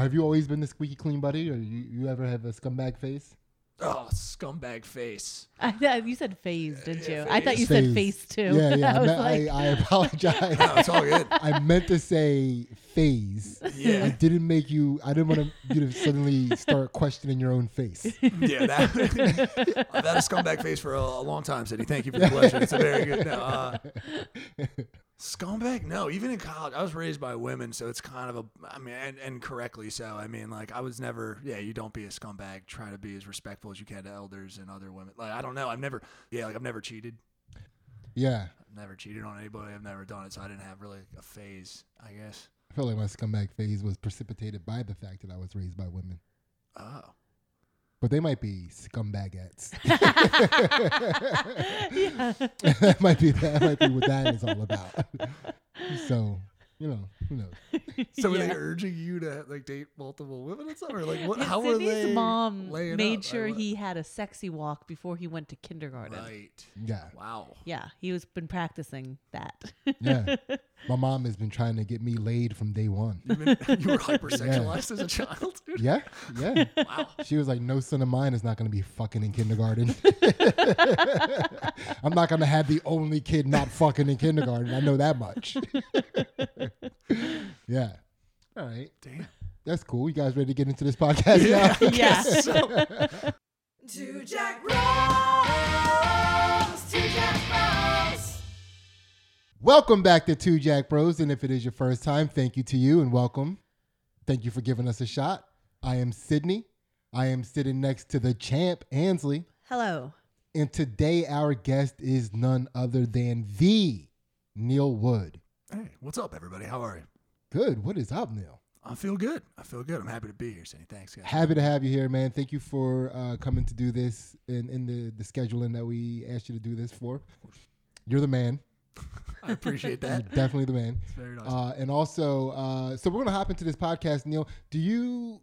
have you always been the squeaky clean buddy, or you, you ever have a scumbag face? Oh, scumbag face. I, th- you said phase, didn't you? Yeah, I thought you Phase. said face too. Yeah, yeah. I I, was meant- like, I, I apologize. No, it's all good. I meant to say phase. Yeah. I didn't make you. I didn't want you to suddenly start questioning your own face. yeah. That, I've had a scumbag face for a, a long time, City. Thank you for the question. It's a very good. No, uh, scumbag? No, even in college, I was raised by women, so it's kind of a. I mean, and, and correctly so. I mean, like I was never. Yeah, you don't be a scumbag. Try to be as respectful as you can to elders and other women. Like I don't know. I've never. Yeah, like I've never cheated. Yeah, I've never cheated on anybody. I've never done it, so I didn't have really a phase. I guess. I feel like my scumbag phase was precipitated by the fact that I was raised by women. Oh. But they might be scumbagettes. yeah. that might be that might be what that is all about. so you know, who knows? So are they urging you to like date multiple women and stuff, or like what? Yeah, How were Sidney's they? mom made up? sure he had a sexy walk before he went to kindergarten. Right. Yeah, Wow. Yeah, he was been practicing that. yeah. My mom has been trying to get me laid from day one. You, been, you were hypersexualized as a child, dude. Yeah, yeah. Wow. She was like, "No son of mine is not going to be fucking in kindergarten. I'm not going to have the only kid not fucking in kindergarten. I know that much." Yeah. All right, Damn. that's cool. You guys ready to get into this podcast Yeah. now? yeah. So, Two Jacked Bros. Two Jacked Bros. Welcome back to Two Jacked Bros. And if it is your first time, thank you to you and welcome. Thank you for giving us a shot. I am Sidney. I am sitting next to the champ, Ansley. Hello. And today our guest is none other than the Neil Wood. Hey, what's up, everybody? How are you? Good. What is up, Neil? I feel good. I feel good. I'm happy to be here, Sidney. Thanks, guys. Happy to have you here, man. Thank you for uh, coming to do this in, in the, the scheduling that we asked you to do this for. You're the man. I appreciate You're that. definitely the man. It's very nice. Uh, and also, uh, so we're gonna hop into this podcast. Neil, do you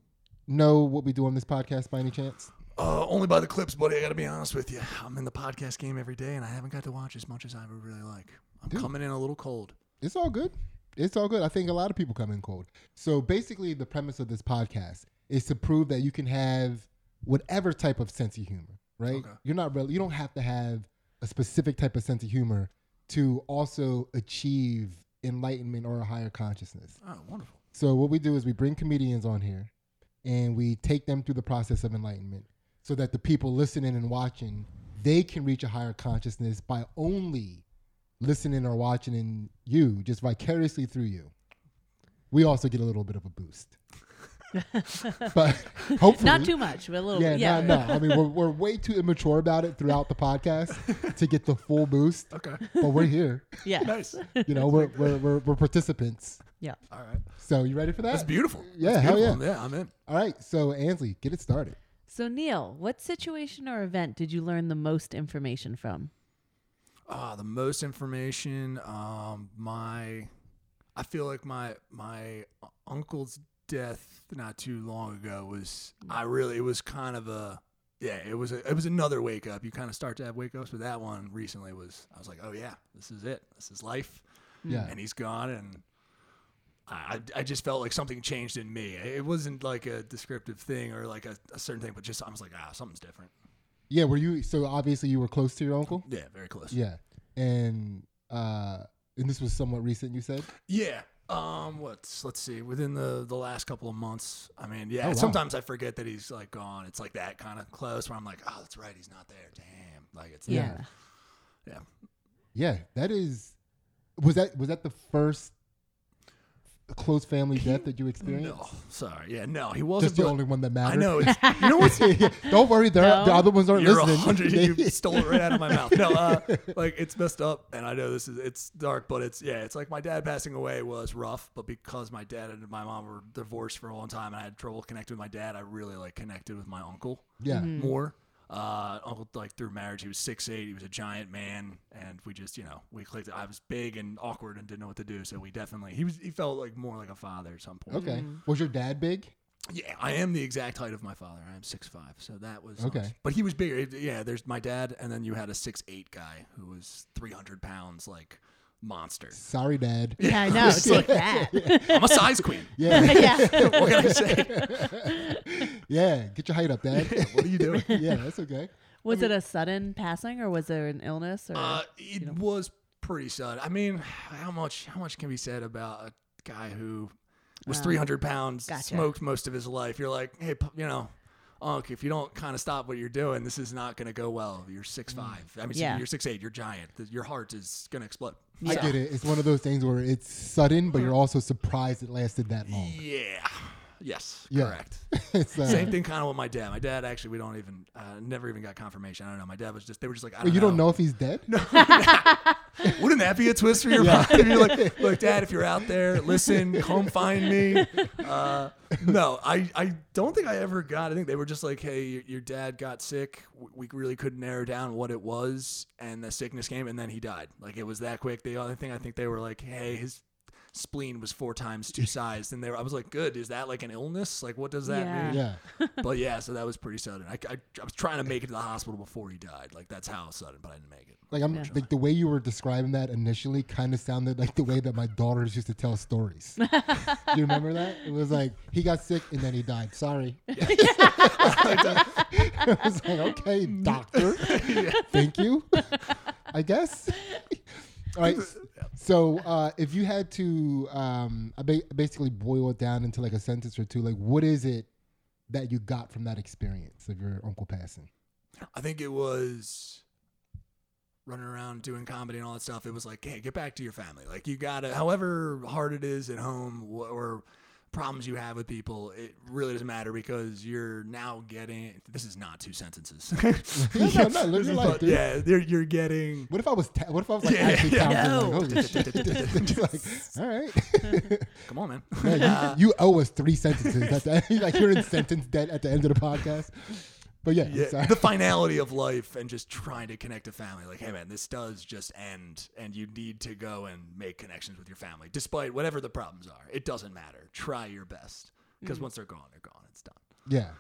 know what we do on this podcast by any chance? Uh, only by the clips, buddy. I got to be honest with you. I'm in the podcast game every day, and I haven't got to watch as much as I would really like. I'm Dude. coming in a little cold. It's all good. It's all good. I think a lot of people come in cold. So basically, the premise of this podcast is to prove that you can have whatever type of sense of humor, right? Okay. You're not really. You don't have to have a specific type of sense of humor to also achieve enlightenment or a higher consciousness. Oh, wonderful. So what we do is we bring comedians on here and we take them through the process of enlightenment so that the people listening and watching they can reach a higher consciousness by only listening or watching in you just vicariously through you. We also get a little bit of a boost. but hopefully Not too much, but a little yeah, bit. Yeah. no, no. I mean, we're, we're way too immature about it throughout the podcast to get the full boost. Okay. But we're here. Yeah. nice. You know, we're, we're, we're, we're participants. Yeah. All right. So you ready for that? That's beautiful. Yeah, That's hell beautiful. Yeah, I'm in. All right. So Ansley, get it started. So Neil, what situation or event did you learn the most information from? Ah, the most information. Um, my, I feel like my my uncle's death not too long ago was. I really it was kind of a. Yeah, it was a, it was another wake up. You kind of start to have wake ups, but that one recently was. I was like, oh yeah, this is it. This is life. Yeah. and he's gone, and I I just felt like something changed in me. It wasn't like a descriptive thing or like a, a certain thing, but just I was like, ah, something's different. Yeah, were you so obviously you were close to your uncle? Yeah, very close. Yeah. And uh and this was somewhat recent you said? Yeah. Um, what's let's see, within the the last couple of months. I mean, yeah. Oh, wow. Sometimes I forget that he's like gone. It's like that kind of close where I'm like, oh, that's right, he's not there. Damn, like it's Yeah. yeah. Yeah, that is was that was that the first close family death that you experienced? No, sorry, yeah, no, he wasn't. Just the but- only one that mattered. I know. It's, you know what's Don't worry, there No. the other ones aren't You're listening. You stole it right out of my mouth. No, uh, like it's messed up, and I know this is it's dark, but it's yeah, it's like my dad passing away was rough, but because my dad and my mom were divorced for a long time, and I had trouble connecting with my dad, I really like connected with my uncle yeah. more. Uh, uncle like through marriage, he was six eight. He was a giant man, and we just you know we clicked. I was big and awkward and didn't know what to do, so we definitely he was he felt like more like a father at some point. Okay. Was your dad big? Yeah, I am the exact height of my father. I am six five, so that was Okay. But he was bigger. Yeah, there's my dad, and then you had a six eight guy who was three hundred pounds, like monster. Sorry, Dad. Yeah, I know. Take that. I'm a size queen. Yeah, yeah. what can I say? yeah. Get your height up, Dad. What are you doing? yeah, that's okay. Was it a sudden passing or was there an illness or Uh, it was pretty sudden. I mean, how much how much can be said about a guy who was Oh. 300 pounds, Gotcha. smoked most of his life? You're like, hey, you know, Unc, if you don't kind of stop what you're doing, this is not going to go well. You're six five. I mean, Yeah. you're six eight. You're giant. Your heart is going to explode. I get it. It's one of those things where it's sudden, but you're also surprised it lasted that long. Yeah. Yes. Yeah. Correct. uh, Same thing kind of with my dad. My dad actually, we don't even, uh, never even got confirmation. I don't know. My dad was just, they were just like, I don't you know. don't know if he's dead? No. Wouldn't that be a twist for your mind? You're like, look, Dad, if you're out there, listen, come find me. Uh, no, I, I don't think I ever got. I think they were just like, hey, your, your dad got sick. We really couldn't narrow down what it was, and the sickness came, and then he died. Like it was that quick. The only thing I think they were like, hey, his spleen was four times too sized, and they were, I was like, good. Is that like an illness? Like what does that Yeah. mean? Yeah. But yeah, so that was pretty sudden. I, I, I was trying to make it to the hospital before he died. Like that's how sudden, but I didn't make it. Like I'm like the way you were describing that initially kind of sounded like the way that my daughters used to tell stories. Do you remember that? It was like he got sick and then he died. Sorry. I was like, okay, doctor. Thank you. I guess. All right. So uh, if you had to um, basically boil it down into like a sentence or two, like what is it that you got from that experience of your uncle passing? I think it was running around doing comedy and all that stuff. It was like, hey, get back to your family. Like you gotta, however hard it is at home or problems you have with people, it really doesn't matter because you're now getting. This is not two sentences. No, no, no, live your life, dude. yeah, you're, you're getting. What if I was? Ta- what if I was like Yeah, actually yeah. counting? No. Like, holy shit! like, all right. Come on, man. Yeah, you, uh, you owe us three sentences. At the end. like you're in sentence debt at the end of the podcast. But yeah, yeah, sorry. the finality of life and just trying to connect to family. Like, hey man, this does just end, and you need to go and make connections with your family, despite whatever the problems are. It doesn't matter. Try your best, because once they're gone, they're gone. It's done. yeah,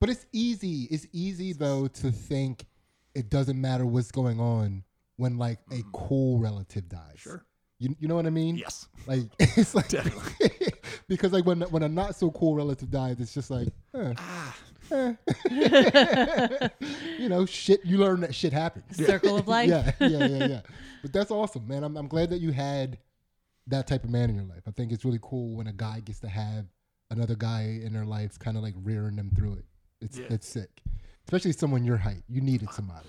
but it's easy. It's easy though to think it doesn't matter what's going on when like a cool relative dies. Sure. You, you know what I mean? Yes. Like it's like Definitely. because like when when a not so cool relative dies, it's just like, eh, Ah, you know, shit. You learn that shit happens. circle of life? yeah, yeah, yeah, yeah. But that's awesome, man. I'm, I'm glad that you had that type of man in your life. I think it's really cool when a guy gets to have another guy in their life, kind of like rearing them through it. It's Yeah. it's sick, especially someone your height. You needed somebody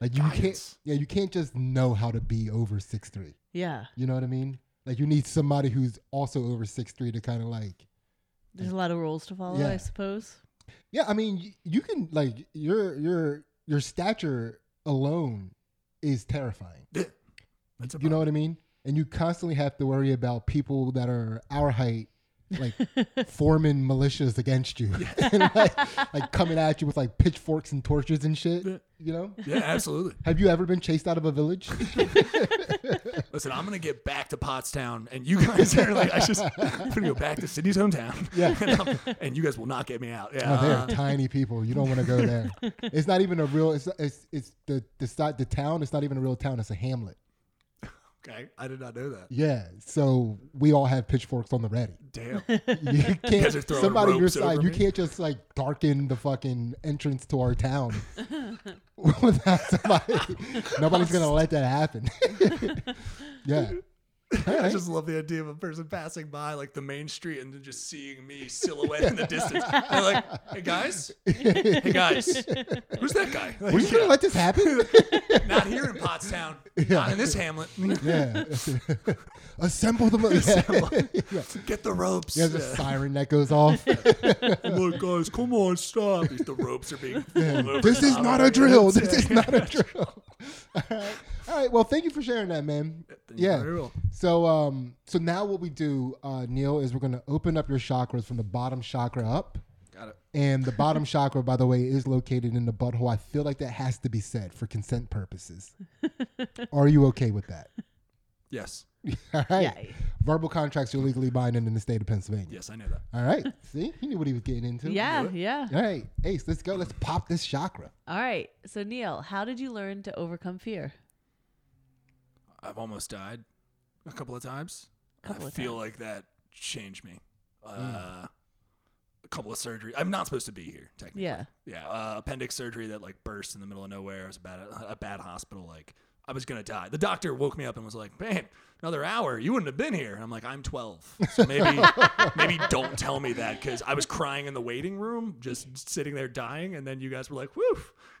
like you can't. Yeah, you can't just know how to be over six three. Yeah. You know what I mean? Like you need somebody who's also over six three to kind of like. There's a lot of rules to follow, Yeah. I suppose. Yeah, I mean, you, can like your your your stature alone is terrifying. That's You know what I mean? And you constantly have to worry about people that are our height, like forming militias against you, like, like coming at you with like pitchforks and torches and shit. You know? Yeah, absolutely. Have you ever been chased out of a village? Listen, I'm gonna get back to Pottstown, and you guys are like, I just I'm gonna go back to Sidney's hometown. Yeah. and, and you guys will not get me out. Yeah, Oh, they're uh, tiny people. You don't want to go there. It's not even a real. It's it's it's the the the town. It's not even a real town. It's a hamlet. Okay. I did not know that. Yeah. So we all have pitchforks on the ready. Damn. You can't. guys are somebody your ropes side. You me? can't just like darken the fucking entrance to our town without somebody. Nobody's gonna let that happen. yeah. I just love the idea of a person passing by like the main street and then just seeing me silhouette in the distance. They're like, "Hey guys, hey guys, who's that guy?" Like, Were you gonna let this happen? not here in Pottstown, not in this hamlet. yeah. Assemble the. Yeah. yeah. Get the ropes. There's a siren that goes off. Look, guys, come on, stop! The ropes are being. pulled over this is not a drill. This is not a drill. All right. All right. Well, thank you for sharing that, man. you Yeah. very well. So, um, so now what we do, uh, Neil, is we're gonna open up your chakras from the bottom chakra up, Got it. and the bottom chakra, by the way, is located in the butthole. I feel like that has to be said for consent purposes. Are you okay with that? Yes, All right. Yeah. Verbal contracts are legally binding in the state of Pennsylvania. yes, I know that. All right. See, he knew what he was getting into. Yeah, yeah. All right, Ace, let's go. Let's pop this chakra. All right. So Neil, how did you learn to overcome fear? I've almost died. a couple of times. Couple I of feel times. like that changed me. Uh, Mm. A couple of surgery. I'm not supposed to be here technically. Yeah. Yeah, uh, appendix surgery that like burst in the middle of nowhere. It was a bad, a bad hospital. Like I was gonna die. The doctor woke me up and was like, "Man, another hour. You wouldn't have been here." And I'm like, "I'm 12, so maybe, maybe don't tell me that because I was crying in the waiting room, just sitting there dying, and then you guys were like, "Woo,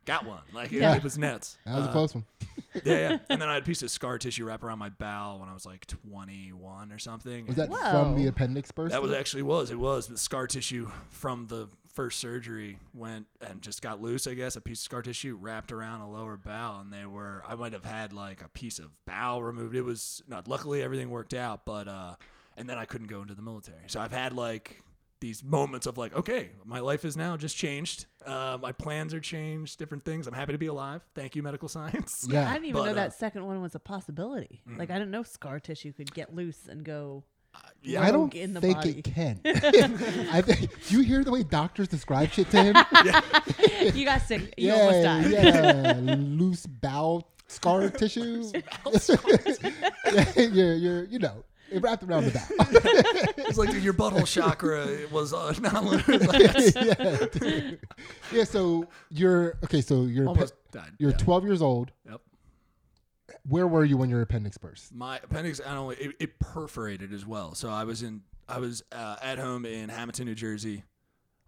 got one." Like it- Yeah. it, was nuts. That was a Uh, close one. yeah, yeah. And then I had a piece of scar tissue wrap around my bowel when I was like 21 or something. Was that Whoa. from the appendix burst? That was actually was it was the scar tissue from the first surgery went and just got loose. I guess a piece of scar tissue wrapped around a lower bowel, and they were I might have had like a piece of bowel removed. It was not. Luckily, everything worked out, but uh, and then I couldn't go into the military. So I've had like these moments of like, okay, my life is now just changed. Uh, my plans are changed. Different things. I'm happy to be alive. Thank you, medical science. Yeah. I didn't even But, know uh, that second one was a possibility. Like I didn't know scar tissue could get loose and go. Yeah. I don't in the think body. it can. I think. Do you hear the way doctors describe shit to him? you got sick. You yeah, almost died. yeah. Loose bowel scar tissue. yeah, you're, you're, you know, it wrapped around the bowel. It's like dude, your butthole chakra was uh, not like, yeah, yeah. So you're okay. So you're almost died. you're Yeah. 12 years old. Yep. Where were you when your appendix burst? My appendix, I don't. It, it perforated as well. So I was in. I was uh, at home in Hamilton, New Jersey,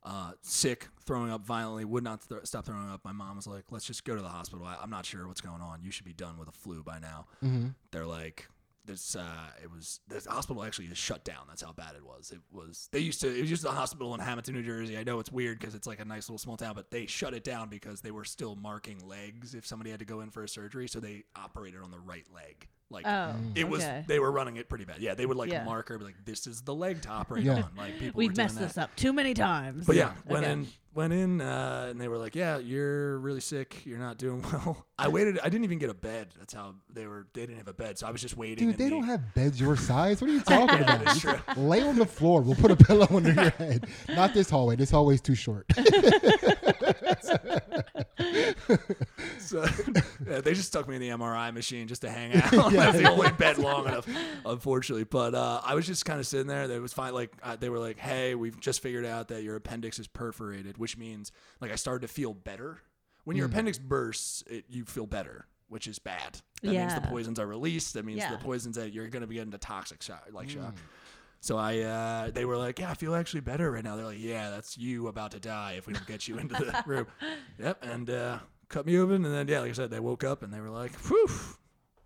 uh, sick, throwing up violently. Would not th- stop throwing up. My mom was like, "Let's just go to the hospital. I, I'm not sure what's going on. You should be done with a flu by now." Mm-hmm. They're like, "This. Uh, it was the hospital actually is shut down. That's how bad it was. It was. They used to. It was just a hospital in Hamilton, New Jersey. I know it's weird because it's like a nice little small town, but they shut it down because they were still marking legs if somebody had to go in for a surgery. So they operated on the right leg. Like Oh, it was okay. they were running it pretty bad. Yeah, they would like Yeah. mark her, be like, "This is the leg to operate Yeah. on." Like people We've were doing messed that. this up too many times. But yeah, went Okay. in, went in, uh, and they were like, "Yeah, you're really sick. You're not doing well." I waited. I didn't even get a bed. That's how they were. They didn't have a bed, so I was just waiting. Dude, they the- don't have beds your size. What are you talking Yeah, about? true. Lay on the floor. We'll put a pillow under your head. Not this hallway. This hallway's too short. So, yeah, they just stuck me in the MRI machine just to hang out. That's the only bed long enough, unfortunately. But uh, I was just kind of sitting there. They was fine. Like uh, they were like, "Hey, we've just figured out that your appendix is perforated," which means like I started to feel better. When your appendix bursts, it, you feel better, which is bad. That means the poisons are released. That means Yeah. the poisons that you're going to be getting the toxic shock, like shock. So I, uh, they were like, yeah, I feel actually better right now. They're like, yeah, that's you about to die if we don't get you into the room. Yep, and uh, cut me open, and then yeah, like I said, they woke up and they were like, whew,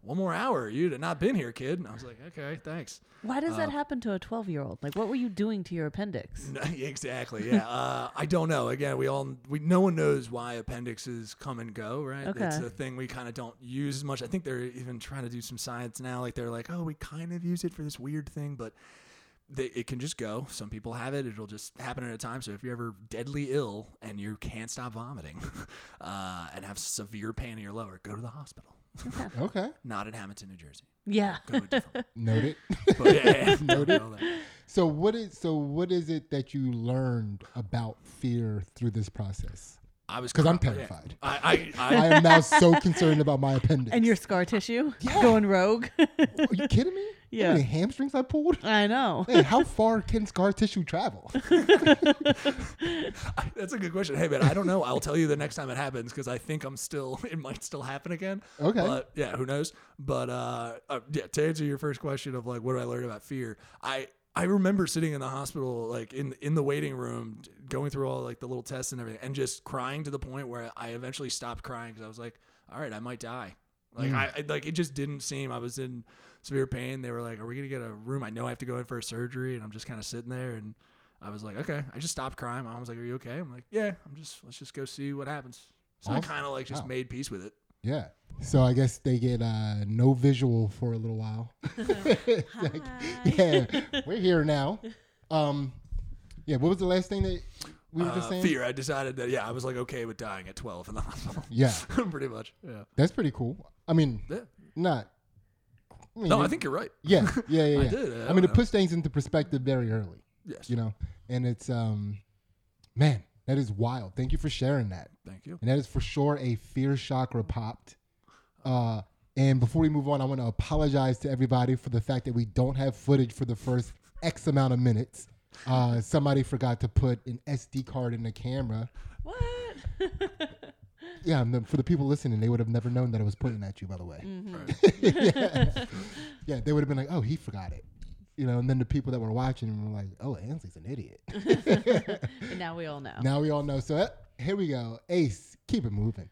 one more hour, you'd have not been here, kid. And I was like, okay, thanks. Why does uh, that happen to a 12 year old? Like, what were you doing to your appendix? No, exactly. Yeah. Uh, I don't know. Again, we all we no one knows why appendixes come and go. Right. Okay. It's a thing we kind of don't use as much. I think they're even trying to do some science now. Like they're like, oh, we kind of use it for this weird thing, but. They, it can just go. Some people have it. It'll just happen at a time. So if you're ever deadly ill and you can't stop vomiting, uh, and have severe pain in your lower, go to the hospital. Okay. Not in Hamilton, New Jersey. Yeah. Go to a different. one. Noted. But yeah, yeah, yeah. Noted. So what is so what is it that you learned about fear through this process? I was because I'm cr- yeah. terrified. I, I, I, I am now so concerned about my appendix. And your scar tissue going rogue. Are you kidding me? You know How Yeah. many hamstrings I pulled? I know. Hey, how far can scar tissue travel? That's a good question. Hey man, I don't know. I'll tell you the next time it happens because I think I'm still. It might still happen again. Okay. But yeah, who knows? But uh, uh, yeah, to answer your first question of like, what did I learn about fear? I I remember sitting in the hospital, like in in the waiting room, going through all like the little tests and everything, and just crying to the point where I eventually stopped crying because I was like, all right, I might die. Like I, I like it just didn't seem. I was in severe pain. They were like, "Are we gonna get a room?" I know I have to go in for a surgery, and I'm just kind of sitting there, and I was like, "Okay." I just stopped crying. Mom was like, "Are you okay?" I'm like, "Yeah." I'm just let's just go see what happens. So I kind of like just Wow. made peace with it. Yeah. So I guess they get uh, no visual for a little while. Like, yeah, we're here now. Um, yeah. What was the last thing that we were just Uh, saying? fear. I decided that yeah, I was like okay with dying at 12 in the hospital. Yeah, pretty much. Yeah. that's pretty cool. I mean, Yeah. not. I mean, No, I think you're right. Yeah, yeah, yeah. I yeah. did, I I, don't mean, it puts things into perspective very early. Yes. You know, and it's um, man, that is wild. Thank you for sharing that. Thank you. and that is for sure a fear chakra popped. Uh, And before we move on, I want to apologize to everybody for the fact that we don't have footage for the first X amount of minutes. Uh, somebody forgot to put an SD card in the camera. What? Yeah, and the, for the people listening, they would have never known that I was pointing at you. By the way, Mm-hmm. yeah. yeah, they would have been like, "Oh, he forgot it," you know. And then the people that were watching were like, "Oh, Ansley's an idiot." and now we all know. now we all know. So uh, here we go. Ace, keep it moving.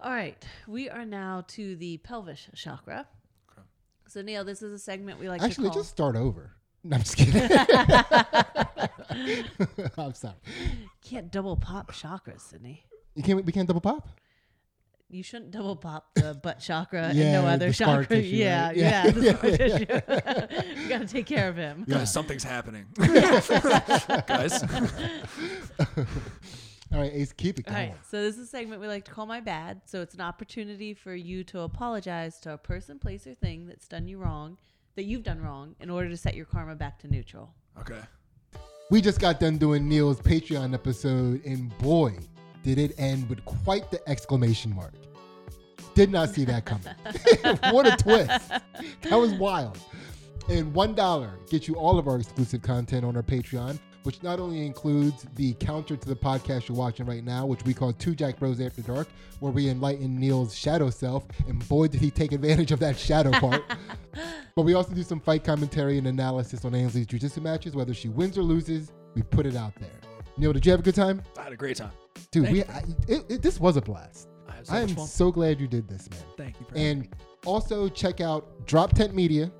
All right, we are now to the pelvis chakra. Okay. So Neil, this is a segment we like Actually, to call. just start over. No, I'm just kidding. I'm sorry. Can't double pop chakras, Sidney. You can't. We can't double pop. You shouldn't double pop the butt chakra and no other chakra. tissue, yeah, right? yeah, Yeah. the scar tissue. you got to take care of him. Yeah. Guys, something's happening. Guys. All right, Ace, keep it All going. right, so this is a segment we like to call My Bad. So it's an opportunity for you to apologize to a person, place, or thing that's done you wrong, that you've done wrong, in order to set your karma back to neutral. Okay. We just got done doing Neil's Patreon episode, and boy, did it end with quite the exclamation mark. Did not see that coming. what a twist. That was wild. And $1 gets you all of our exclusive content on our Patreon, which not only includes the counter to the podcast you're watching right now, which we call Two Jacked Bros After Dark, where we enlighten Neil's shadow self. And boy, did he take advantage of that shadow part. But we also do some fight commentary and analysis on Ansley's jiu-jitsu matches, whether she wins or loses. We put it out there. Neil, did you have a good time, I had a great time. dude? Thank we. I, it, it, this was a blast. I had so I am so glad you did this, man. Thank you for And also check out Drop Tent Media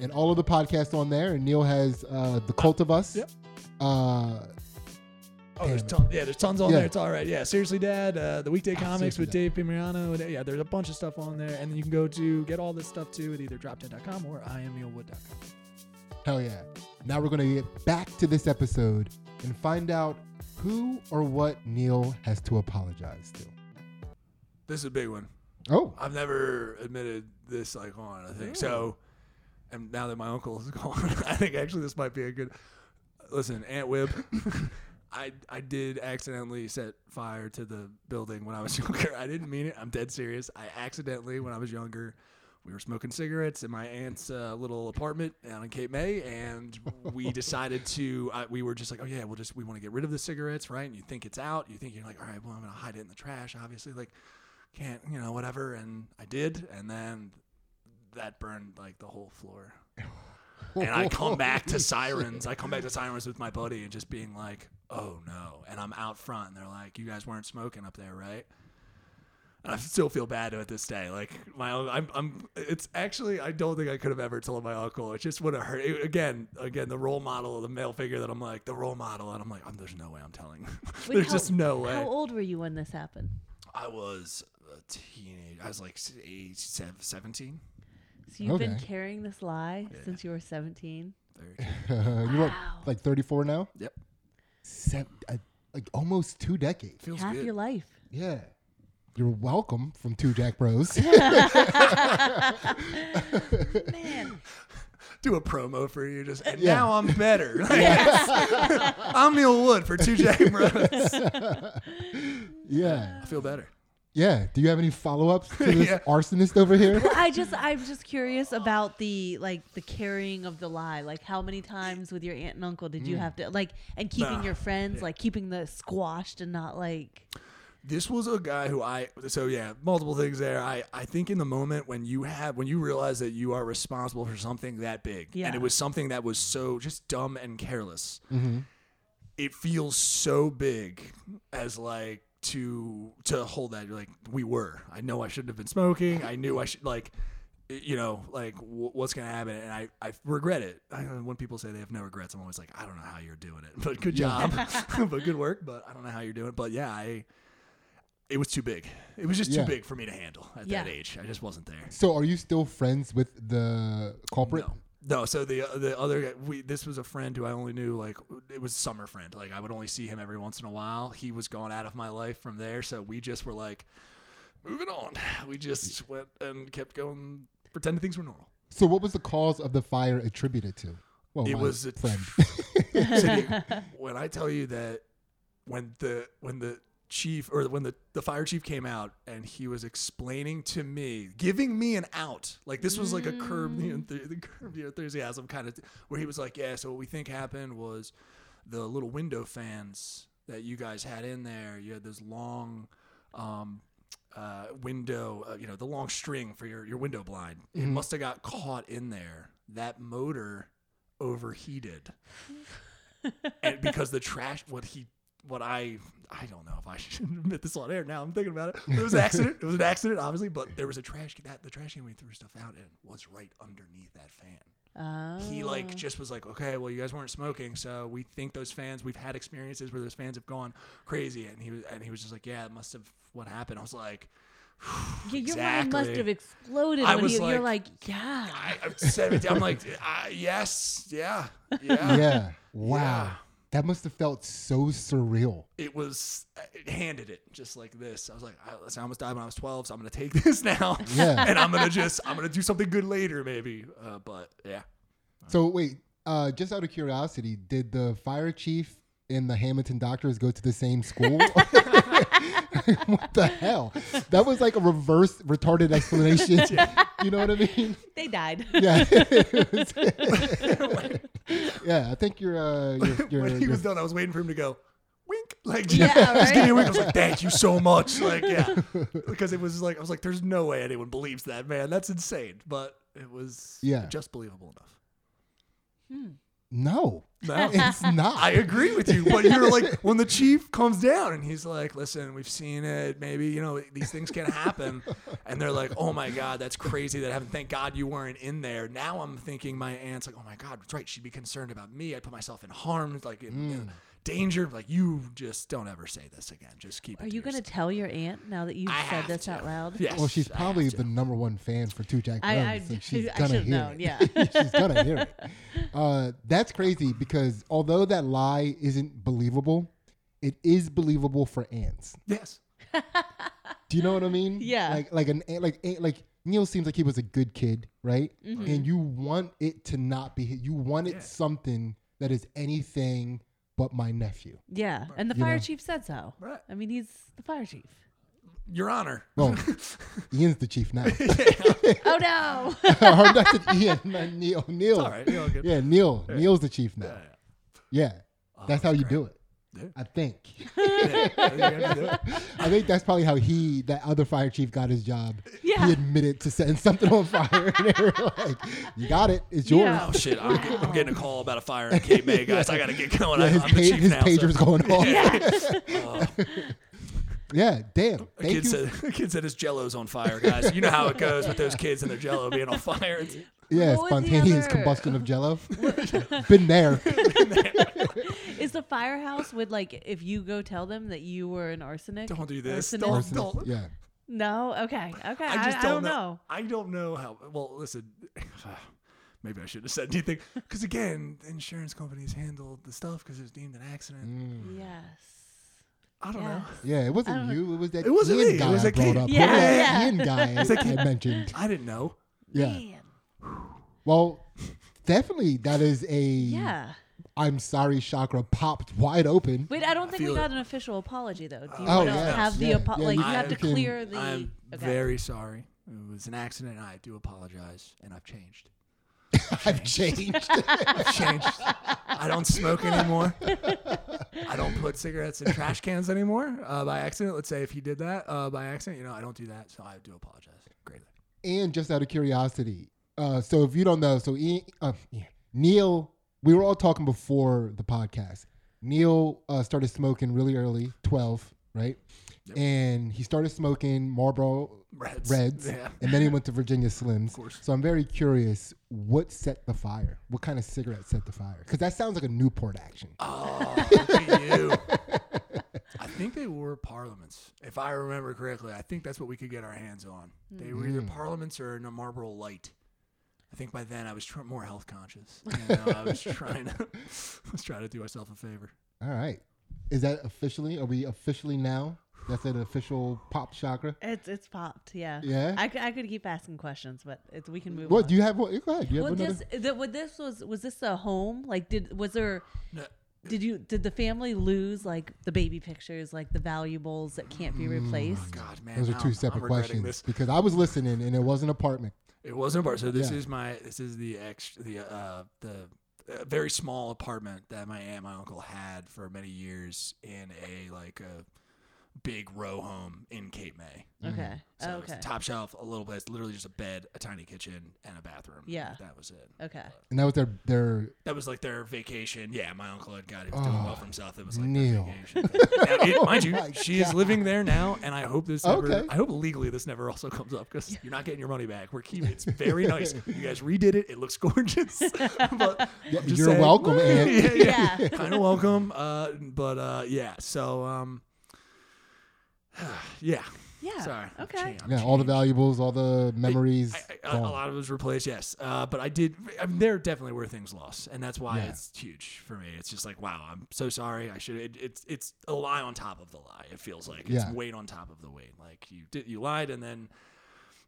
and all of the podcasts on there. And Neil has uh, the Cult of Us. Yep. Uh, Oh, there's tons. Yeah, there's tons on Yeah. there. It's all right. Yeah, seriously, Dad. Uh, the weekday Ah, comics Seriously, with Dave Pimiano. Yeah, there's a bunch of stuff on there, and then you can go to get all this stuff too at either droptent.com or iamneilwood.com. hell yeah! Now we're gonna get back to this episode and find out who or what Neil has to apologize to. This is a big one. Oh, I've never admitted this like on I think So, and now that my uncle is gone, I think actually this might be a good. Listen, Aunt Wib, I I did accidentally set fire to the building when I was younger. I didn't mean it. I'm dead serious. I accidentally when I was younger. We were smoking cigarettes in my aunt's uh, little apartment down in Cape May, and we decided to. We were just like, "Oh yeah, we'll just we want to get rid of the cigarettes, right?" And you think it's out. You think you're like, "All right, well, I'm gonna hide it in the trash." Obviously, like can't you know whatever and i did and then that burned like the whole floor and i come back to sirens i come back to sirens with my buddy and just being like oh no and i'm out front and they're like you guys weren't smoking up there right and I still feel bad at this day. Like my, I'm, I'm. It's actually, I don't think I could have ever told my uncle. It just would have hurt. It- again, again, the role model, of the male figure that I'm like, the role model, and I'm like, um, there's no way I'm telling. Wait, there's how- just no way. How old were you when this happened? I was a teenager. I was like s- eight, sev- 17. So you've been Okay. carrying this lie Yeah. since you were 17. Very you were Wow. like 34 now. Yep. Seven, uh, like almost two decades. Feels Half good. your life. Yeah. You're welcome from Two Jacked Bros. Man, Do a promo for you, just and Yeah. now I'm better. I'm Neil Wood for Two Jacked Bros. yeah. I feel better. Yeah. Do you have any follow ups to this Yeah. arsonist over here? I just I'm just curious about the like the carrying of the lie. Like how many times with your aunt and uncle did you have to like and keeping Nah. your friends Yeah. like keeping the squashed and not like This was a guy who I so yeah, multiple things there. I I think in the moment when you have when you realize that you are responsible for something that big, Yeah. and it was something that was so just dumb and careless. Mm-hmm. It feels so big as like to to hold that. You're like we were. I know I shouldn't have been smoking. I knew I should like. You know, like w- what's gonna happen, and I, I regret it. I, when people say they have no regrets, I'm always like, I don't know how you're doing it, but good Yeah. job, but good work. But I don't know how you're doing it. But yeah, I, it was too big. It was just Yeah. too big for me to handle at Yeah. that age. I just wasn't there. So are you still friends with the culprit? No, no. So the uh, the other guy, we this was a friend who I only knew like it was summer friend. Like I would only see him every once in a while. He was gone out of my life from there. So we just were like moving on. We just went and kept going, pretending things were normal. So what was the cause of the fire attributed to? Well, It was a- friend. When I tell you that when the when the chief or when the, the fire chief came out and he was explaining to me, giving me an out. Like this was like a curb the, enthu- the curb the enthusiasm kind of where he was like, yeah. So what we think happened was the little window fans that you guys had in there. You had this long. Um, uh, window, uh, you know, the long string for your, your window blind. It must have got caught in there. That motor overheated and because the trash what he what I I don't know if I should admit this on air now I'm thinking about it but it was an accident it was an accident obviously but there was a trash can that the trash can we threw stuff out in was right underneath that fan Oh. he like just was like okay well you guys weren't smoking so we think those fans we've had experiences where those fans have gone crazy and he was and he was just like yeah it must have what happened I was like Yeah, your mind must have exploded I when was you, you're like- like, yeah. I, I'm 17 I'm like uh, yes yeah yeah Yeah. Wow. Yeah. That must have felt so surreal. it was it handed it just like this. I was like, I, listen, I almost died when I was 12, so I'm gonna take this now. Yeah. and I'm gonna just I'm gonna do something good later, maybe. Uh, but yeah, So wait, uh, just out of curiosity, did the fire chief and the Hamilton doctors go to the same school? what the hell? That was like a reverse retarded explanation. You know what I mean? They died. Yeah. Yeah, I think you're uh you're, you're, when he you're- was done, I was waiting for him to go wink, like Yeah, just give me a wink. I was like, thank you so much, like yeah, because it was like I was like, there's no way anyone believes that, man. That's insane, but it was Yeah. just believable enough. No. No. It's not. I agree with you, but you're like when the chief comes down and he's like, "Listen, we've seen it. Maybe you know these things can happen," and they're like, "Oh my god, that's crazy that happened. Thank God you weren't in there." Now I'm thinking my aunt's like, "Oh my god, that's right. She'd be concerned about me. I put myself in harm, like in, Mm. In danger. Like you just don't ever say this again. Just keep. Are to you going to yourself." tell your aunt now that you've I said this to. out loud? Yes. well, she's probably the number one fan for Two Jacked I- I so she's I gonna should've hear known, it. yeah. she's gonna hear it. Uh, that's crazy because although that lie isn't believable, it is believable for ants. Yes. Do you know what I mean? Yeah. Like like an ant- like ant- like Neil seems like he was a good kid, right? Mm-hmm. And you want it to not be. You want it Yeah. something that is anything but my nephew. Yeah. And the You fire know. chief said so. Right. I mean, he's the fire chief. Your Honor. Well, Ian's the chief now. Oh, no. or that's it, Ian, not Neil. Neil. all right. You're good. Yeah, Neil. Neil's the chief now. Yeah, Yeah, that's oh, how you do it. Yeah. I think. yeah. Yeah, you gotta do it. I think that's probably how he, that other fire chief, got his job. Yeah. He admitted to setting something on fire, and they were like, "You got it. It's yours." Yeah. Oh shit! I'm, get- I'm getting a call about a fire in Cape May, guys. I gotta get going. Yeah, his, I'm the chief his now. so- pager's going off. yeah. Oh, Yeah, damn. a Thank kid you. said, a kid said his Jello's on fire, guys. You know how it goes with those kids and their Jello being on fire. It's, yeah, What spontaneous other- combustion of Jello. Been there. Is the firehouse would like if you go tell them that you were an arsenic? Don't do this. arsonist? Don't- Arsonist, don't- Yeah. No. Okay. Okay. I, I just I don't, don't know. know. I don't know how. Well, listen. Maybe I shouldn't have said anything because again, insurance companies handled the stuff because it was deemed an accident. Mm. Yes. I don't Yes. know. Yeah, it wasn't don't know. you. It was that It wasn't Ian me. It guy was I a brought kid. up. Yeah, that yeah. Ian guy It's a I, kid. I mentioned. I didn't know. Yeah. Man. Well, definitely that is a Yeah. I'm sorry chakra popped wide open. Wait, I don't think we got it. an official apology though. Do you Oh, want to yeah. have the Yeah. apo- Yeah, like you you have to can- clear the? I'm okay. very sorry. It was an accident. and I do apologize, and I've changed. I've changed. I've changed. I don't smoke anymore. I don't put cigarettes in trash cans anymore uh, by accident. Let's say if he did that uh, by accident, you know, I don't do that, so I do apologize greatly. and just out of curiosity, uh, so if you don't know, so Ian, uh, Ian- Neil, we were all talking before the podcast. Neil uh, started smoking really early, twelve, right? And he started smoking Marlboro Reds. Reds, Yeah. and then he went to Virginia Slims. course. So I'm very curious, what set the fire? What kind of cigarette set the fire? Because that sounds like a Newport action. Oh, you. I think they were parliaments, if I remember correctly. I think that's what we could get our hands on. They were either parliaments or a Marlboro Light. I think by then I was tr- more health conscious. You know, I was trying to, I was trying to do myself a favor. All right, is that officially? Are we officially now? That's an official pop chakra. It's it's popped. Yeah. Yeah? I, could- I could keep asking questions, but it's, we can move. What on. do you have? What? Go ahead. You have Well, another? this the, what this was was this a home? Like, did was there? No, Did you did the family lose like the baby pictures, like the valuables that can't be mm. replaced? Oh God, man, Those are now two I'm- separate I'm regretting questions This. because I was listening and it was an apartment. It wasn't a bar. So this Yeah. is my this is the ex the uh the uh, very small apartment that my aunt my uncle had for many years in a like a big row home in Cape May. Okay. So it's okay. top shelf, a little place, literally just a bed, a tiny kitchen, and a bathroom. Yeah. That was it. Okay. And that was their their That was like their vacation. Yeah, my uncle had got he was doing Oh, well for himself. It was like Neil. their vacation. Now, it- mind you, my she is living there now, and I hope this never. Okay. I hope legally this never also comes up because you're not getting your money back. We're keeping. It's very nice. You guys redid it. It looks gorgeous. but Yeah, I'm just you're saying- welcome, Aunt. yeah, yeah. Yeah. kind of welcome. Uh, but uh, yeah. So um, yeah. Yeah. Sorry. I'm Okay. cha- I'm yeah, all the changed. valuables, all the memories. I, I, a gone. lot of it was replaced, yes. Uh, but I did. I mean, there definitely were things lost, and that's why Yeah. it's huge for me. It's just like, wow, I'm so sorry. I should. It, it's it's a lie on top of the lie. It feels like it's Yeah. weight on top of the weight. Like you did, you lied, and then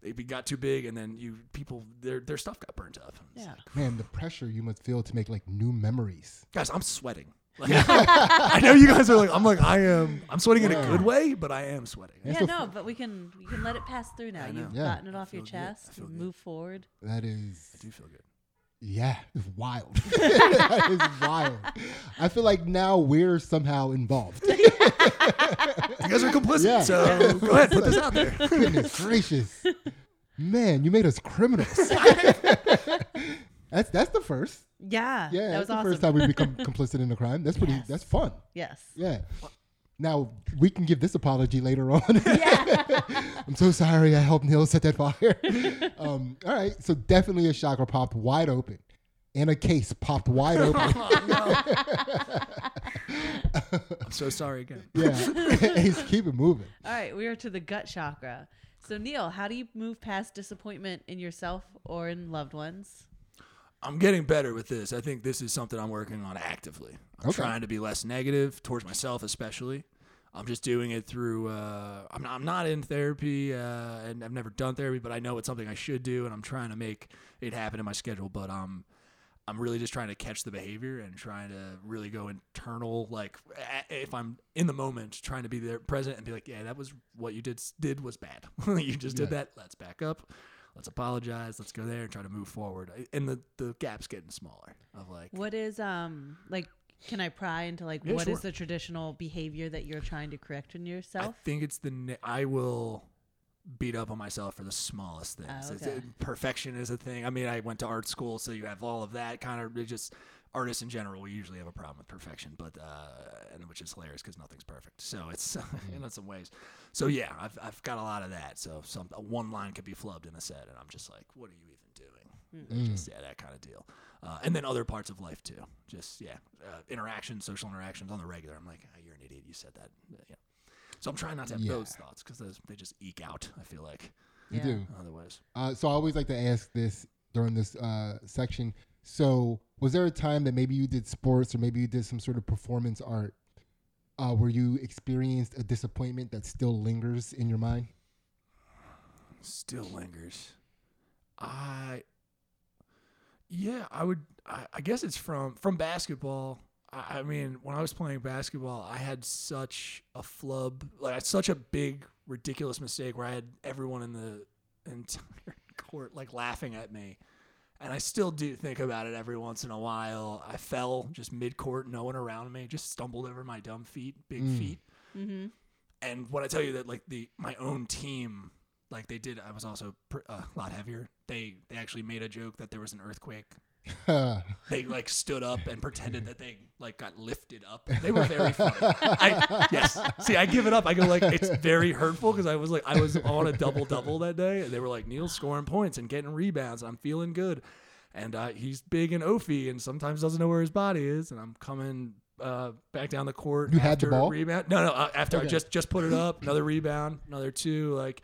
it be- got too big, and then you people their their stuff got burnt up. It's Yeah. like, Man, the pressure you must feel to make like new memories. guys, I'm sweating. Like, I know you guys are like, I'm like, I am. I'm sweating in a good way, but I am sweating. Yeah, no, but we can we can let it pass through now. I know. You've Yeah. gotten it off feel your good. I chest. feel You good. move forward. That is, I do feel good. yeah, it's wild. that is wild. I feel like now we're somehow involved. You guys are complicit, Yeah. so go ahead, put this out there. Goodness gracious, man, you made us criminals. That's that's the first. Yeah. Yeah, That that's was the awesome. first time we become complicit in a crime. That's pretty. Yes. That's fun. Yes. Yeah. Now we can give this apology later on. Yeah. I'm so sorry I helped Neil set that fire. um, all right, so definitely a chakra popped wide open, and a case popped wide open. I'm so sorry again. yeah, He's keep it moving. All right, we are to the gut chakra. So Neil, how do you move past disappointment in yourself or in loved ones? I'm getting better with this. I think this is something I'm working on actively. I'm Okay. trying to be less negative towards myself, especially. I'm just doing it through. Uh, I'm not, I'm not in therapy, uh, and I've never done therapy, but I know it's something I should do, and I'm trying to make it happen in my schedule. But um, I'm really just trying to catch the behavior and trying to really go internal. Like if I'm in the moment, trying to be there, present, and be like, yeah, that was what you did. Did was bad. you just did that. Let's back up. Let's apologize. Let's go there and try to move forward. And the the gap's getting smaller. Of like, What is um like can I pry into like Yeah, what is sure. the traditional behavior that you're trying to correct in yourself? I think it's the I will beat up on myself for the smallest things. Oh, okay. it- perfection is a thing. I mean, I went to art school, so you have all of that kind of. It just artists in general, we usually have a problem with perfection, but uh, and which is hilarious because nothing's perfect. So it's in some ways. So yeah, I've I've got a lot of that. So some one line could be flubbed in a set, and I'm just like, what are you even doing? Mm. Just yeah, that kind of deal. Uh, and then other parts of life too. Just yeah, uh, interactions, social interactions on the regular. I'm like, oh, you're an idiot. You said that. Yeah. So I'm trying not to have Yeah. those thoughts because they just eke out. I feel like You Yeah. do. otherwise. Uh, so I always like to ask this during this uh, section. So was there a time that maybe you did sports or maybe you did some sort of performance art uh, where you experienced a disappointment that still lingers in your mind? Still lingers. I. Yeah, I would. I, I guess it's from from basketball. I, I mean, when I was playing basketball, I had such a flub, like such a big, ridiculous mistake where I had everyone in the entire court like laughing at me. And I still do think about it every once in a while. I fell just mid court, no one around me, just stumbled over my dumb feet, big Mm. feet. Mm-hmm. And when I tell you that, like the my own team, like they did, I was also pr- uh, a lot heavier. They they actually made a joke that there was an earthquake. They like stood up and pretended that they like got lifted up. They were very funny. I, yes, see, I give it up. I go like it's very hurtful because I was like I was on a double double that day, and they were like Neil's scoring points and getting rebounds. I'm feeling good, and uh, he's big and oafy, and sometimes doesn't know where his body is. And I'm coming uh, back down the court. You had the ball? rebound. No, no. Uh, after Okay. I just just put it up, another rebound, another two. Like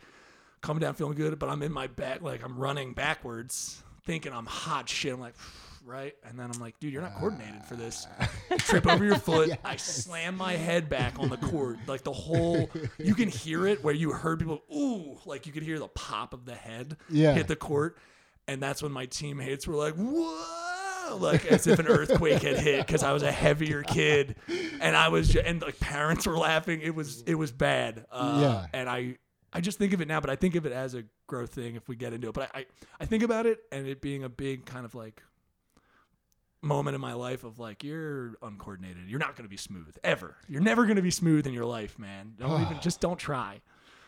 coming down feeling good, but I'm in my back, like I'm running backwards, thinking I'm hot shit. I'm like, right, and then I'm like, dude, you're not coordinated for this. Trip over your foot. I slam my head back on the court, like the whole. You can hear it where you heard people, ooh, like you could hear the pop of the head Yeah. hit the court, and that's when my teammates were like, no, like as if an earthquake had hit because I was a heavier kid, and I was, ju- and like parents were laughing. It was, it was bad. Uh, Yeah. And I, I just think of it now, but I think of it as a growth thing if we get into it. But I, I, I think about it and it being a big kind of like moment in my life of like you're uncoordinated. You're not going to be smooth ever. You're never going to be smooth in your life, man. Don't even, just don't try.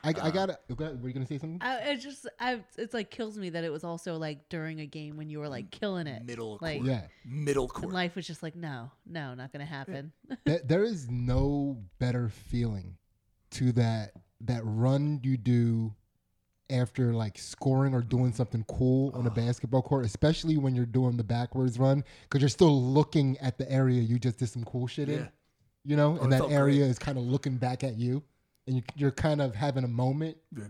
I, I uh, gotta. Were you gonna say something? I, it just, I, it's like kills me that it was also like during a game when you were like killing it. Middle like, court. Yeah. Middle and court. life was just like, no, no, not gonna happen. There- there is no better feeling to that that run you do after like scoring or doing something cool on a basketball court, especially when you're doing the backwards run because you're still looking at the area you just did some cool shit Yeah. in. You know, Oh, and that area great. is kind of looking back at you, and you, you're kind of having a moment, Yeah.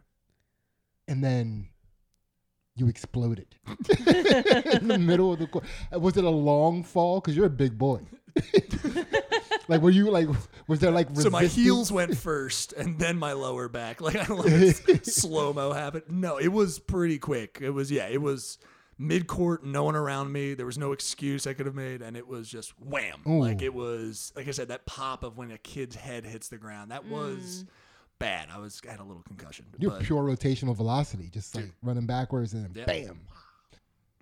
and then you exploded in the middle of the court. Was it a long fall? Because you're a big boy. like, were you like? Was there like So my heels went first, and then my lower back. Like I don't let slow mo happen. No, it was pretty quick. It was yeah, it was mid court, no one around me. There was no excuse I could have made, and it was just wham. Ooh. Like it was like I said, that pop of when a kid's head hits the ground. That was mm. bad. I was I had a little concussion. You're but pure rotational velocity, just like running backwards and Yeah. bam.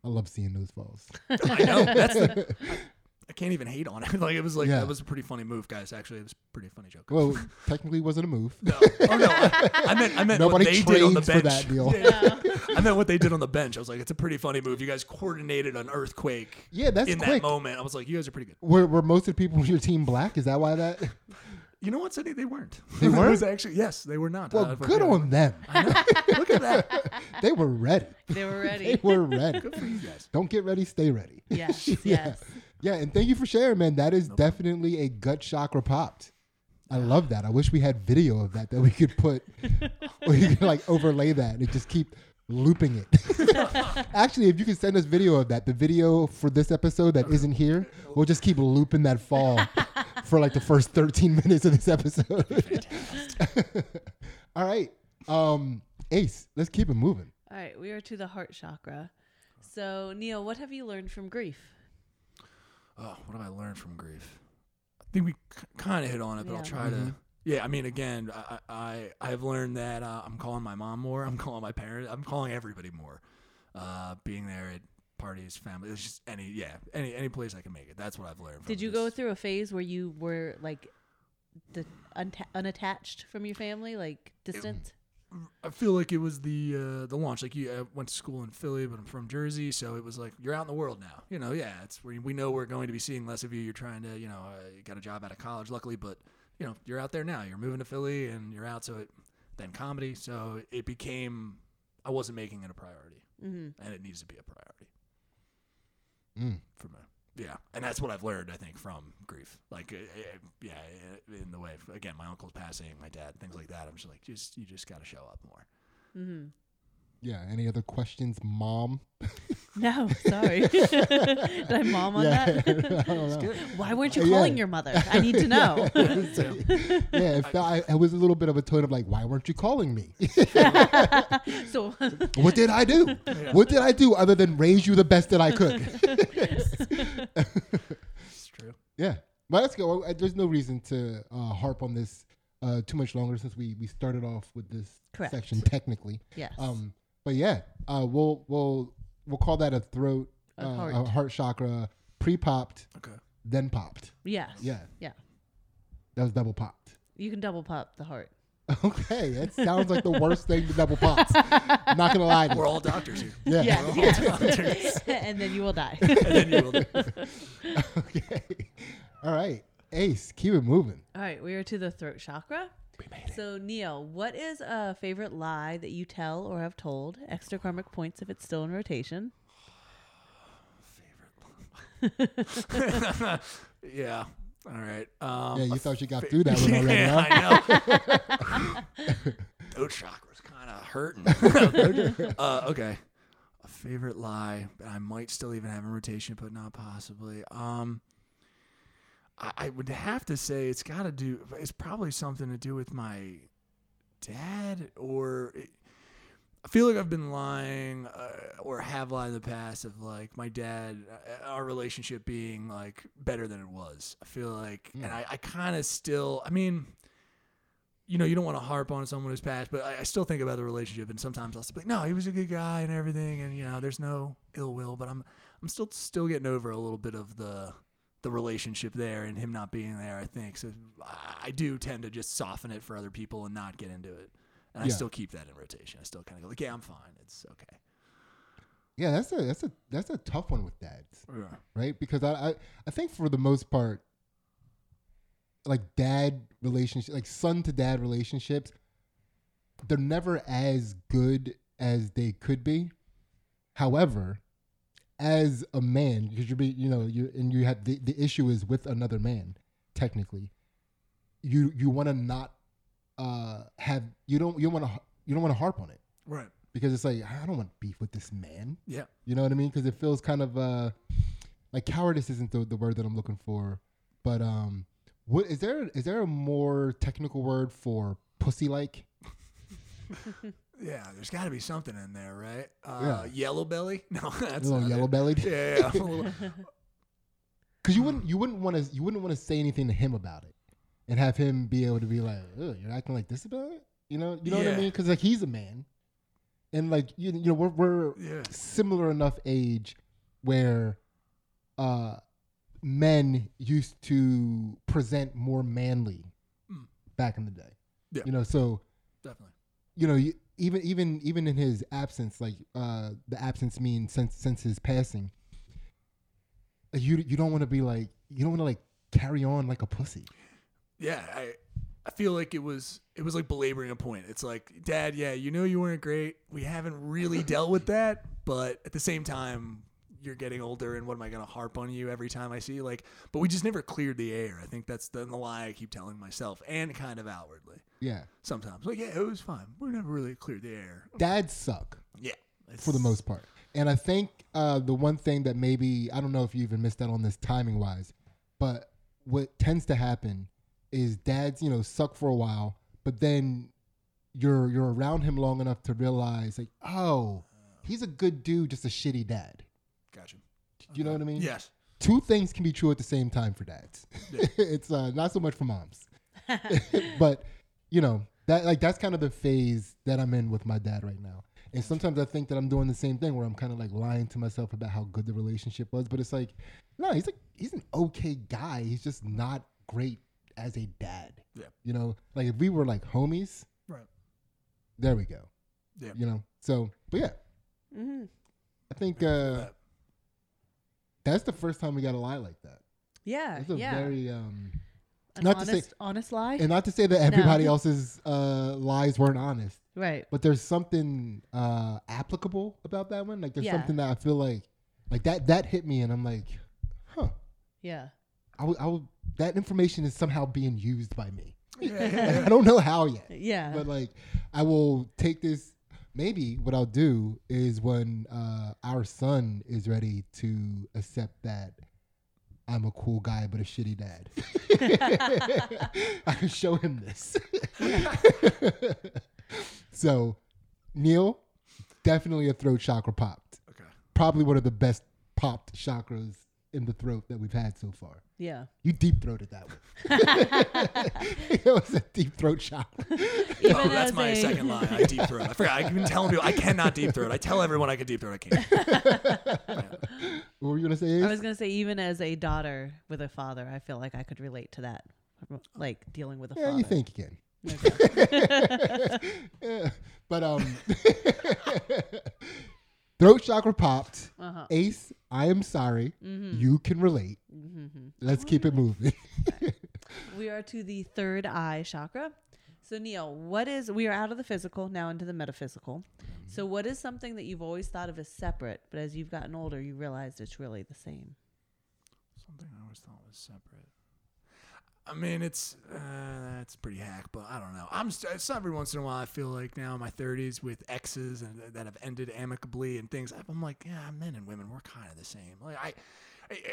I love seeing those falls. I know that's the, I, I can't even hate on it. Like it was like Yeah. that was a pretty funny move, guys. Actually, it was a pretty funny joke. Well, technically, wasn't a move. No, oh no, I, I meant I meant Nobody what they did on the trains for bench. that deal. Yeah. I meant what they did on the bench. I was like, it's a pretty funny move. You guys coordinated an earthquake. Yeah, that's in quick. that moment. I was like, you guys are pretty good. Were, were most of the people on your team black? Is that why that? You know what, Sidney? They weren't. They weren't? was actually yes, they were not. Well, Uh, good yeah. on them. I know. Look at that. They were ready. they were ready. They were ready. Good for you guys. Don't get ready, stay ready. yes, Yeah. yes. Yeah, and thank you for sharing, man. That is definitely a gut chakra popped. I love that. I wish we had video of that that we could put, or you could like overlay that and just keep looping it. Actually, if you can send us video of that, the video for this episode that isn't here, we'll just keep looping that fall for like the first 13 minutes of this episode. All right. Um, Ace, let's keep it moving. All right, we are to the heart chakra. So, Neil, what have you learned from grief? Oh, what have I learned from grief? I think we kind of hit on it, but Yeah. I'll try to. Yeah, I mean, again, I I I have learned that uh, I'm calling my mom more. I'm calling my parents. I'm calling everybody more. Uh, being there at parties, family, it's just any yeah any any place I can make it. That's what I've learned. From Did you this. go through a phase where you were like the unta- unattached from your family, like distant? I feel like it was the uh, the launch. Like you I went to school in Philly, but I'm from Jersey, so it was like you're out in the world now. You know, yeah, it's where we know we're going to be seeing less of you. You're trying to, you know, uh, you got a job out of college, luckily, but you know, you're out there now. You're moving to Philly, and you're out. So it then comedy, so it became I wasn't making it a priority, Mm-hmm. and it needs to be a priority Mm. for me. Yeah, and that's what I've learned, I think, from grief. Like, uh, yeah, uh, in the way, again, my uncle's passing, my dad, things like that. I'm just like, just you just got to show up more. Mm-hmm. Yeah. Any other questions, mom? No, sorry. Did I mom on yeah. that? I don't know. Why weren't you Yeah. calling your mother? I need to know. yeah, it, felt, I, it was a little bit of a tone of like, why weren't you calling me? so, what did I do? What did I do other than raise you the best that I could? It's true. yeah, but let's go. Uh, There's no reason to uh, harp on this uh, too much longer since we we started off with this Correct. section technically. yes. Um, but yeah, uh, we'll we'll we'll call that a throat, A uh, heart. a heart chakra, pre-popped, Okay. then popped. yes. Yeah, Yeah. that was double popped. You can double pop the heart. Okay, that sounds like the worst thing to double pop. Not gonna lie. To. We're all doctors here. Yeah. Yes, yes. and then you will die. and then you will. okay. All right, Ace, keep it moving. All right, we are to the throat chakra. We made it. So, Neil, what is a favorite lie that you tell or have told? Extra karmic points if it's still in rotation. Favorite. yeah. All right. Um, Yeah, you thought you got fa- through that one already, yeah, huh? I know. Throat chakra's kind of hurting. uh, okay. A favorite lie that I might still even have in rotation, but not possibly. Um, I, I would have to say it's got to do. It's probably something to do with my dad, or I feel like I've been lying uh, or have lied in the past of like my dad, uh, our relationship being like better than it was. I feel like, and I, I kind of still, I mean, you know, you don't want to harp on someone who's passed, but I, I still think about the relationship, and sometimes I'll be like, no, he was a good guy and everything, and you know, there's no ill will, but I'm, I'm still still getting over a little bit of the the relationship there and him not being there. I think so. I- do tend to just soften it for other people and not get into it, and I Yeah. still keep that in rotation. I still kind of go like, yeah, I'm fine. It's okay. Yeah, that's a that's a that's a tough one with dads, Yeah. right? Because I I, I think for the most part, like dad relationship, like son to dad relationships, they're never as good as they could be. However, as a man, because you're be you know you and you have the, the issue is with another man, technically, you you want to not uh have you don't you want to you don't want to harp on it Right. because it's like I don't want beef with this man. Yeah. You know what I mean? Because it feels kind of uh, like cowardice isn't the, the word that I'm looking for, but um, what is there? Is there a more technical word for pussy like? Yeah. There's got to be something in there, right? Uh, Yeah. Yellow belly? No, that's A little yellow bellied? Yeah. yeah. Because you wouldn't you wouldn't want to you wouldn't want to say anything to him about it, and have him be able to be like, you're acting like this about it. You know, you know what I mean? Because like he's a man, and like you, you know we're we're yeah. similar enough age where uh men used to present more manly Mm. back in the day. Yeah. You know, so Definitely. you know, you, even even even in his absence, like uh the absence means since since his passing, you you don't want to be like you don't want to like carry on like a pussy. yeah, I I feel like it was it was like belaboring a point. It's like, Dad, yeah, you know you weren't great. We haven't really dealt with that, but at the same time, you're getting older, and what am I gonna harp on you every time I see you? Like, but we just never cleared the air. I think that's the, the lie I keep telling myself, and kind of outwardly Yeah, sometimes. Like, yeah, it was fine. We never really cleared the air. dads suck. Yeah, for the most part. And I think uh, the one thing that maybe I don't know if you even missed out on this timing wise, but what tends to happen is dads, you know, suck for a while, but then you're you're around him long enough to realize like, oh, he's a good dude, just a shitty dad. Gotcha. You know what I mean? Yes. Two things can be true at the same time for dads. it's uh, not so much for moms, but you know that like that's kind of the phase that I'm in with my dad right now. And sometimes I think that I'm doing the same thing where I'm kind of like lying to myself about how good the relationship was, but it's like, no, he's like he's an okay guy. He's just not great as a dad. Yeah. You know, like if we were like homies, Right. there we go. Yeah. You know. So, but yeah, hmm I think uh that's the first time we got a lie like that. Yeah, It's a yeah. very um An not to say- honest, honest lie. and not to say that everybody No. else's uh, lies weren't honest, right. but there's something uh, applicable about that one. Like there's Yeah. something that I feel like, like that that hit me, and I'm like, huh. Yeah. I will, I will, that information is somehow being used by me. Yeah. I don't know how yet, Yeah. but like I will take this. Maybe what I'll do is when uh, our son is ready to accept that I'm a cool guy but a shitty dad, I can show him this. so, Neil, definitely a throat chakra popped. okay. Probably one of the best popped chakras in the throat that we've had so far. yeah. You deep throated that one. it was a deep throat shot. Even Oh, that's my a- second line. I deep throat. I forgot. I've been telling people I cannot deep throat. I tell everyone I can deep throat. I can't. What were you gonna say? I was gonna say, even as a daughter with a father, I feel like I could relate to that, like dealing with a yeah, father. you think you can. Okay. yeah. But um, throat chakra popped. uh-huh. Ace, I am sorry. Mm-hmm. You can relate. Mm-hmm. Let's keep it moving. We are to the third eye chakra. So Neil, what is we are out of the physical now into the metaphysical. So what is something that you've always thought of as separate, but as you've gotten older, you realized it's really the same? Something I always thought was separate. I mean, it's uh, that's pretty hack, but I don't know. I'm st- it's every once in a while I feel like now in my 30s with exes and that have ended amicably and things. I'm like, yeah, men and women we're kind of the same. Like I.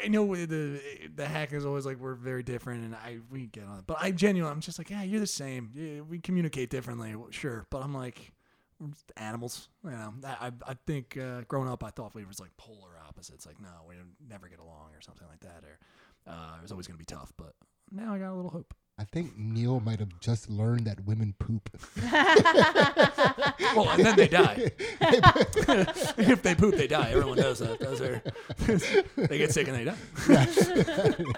I, know the the hack is always like we're very different, and I we get on it. But I genuinely, I'm just like, yeah, you're the same. Yeah, we communicate differently, sure. But I'm like, animals. You know, I I, think uh, growing up, I thought we was like polar opposites. Like, no, we never get along or something like that, or uh, it was always gonna be tough. But now I got a little hope. I think Neil might have just learned that women poop. Well, and then they die. if they poop, they die. Everyone knows that. Those are they get sick and they die.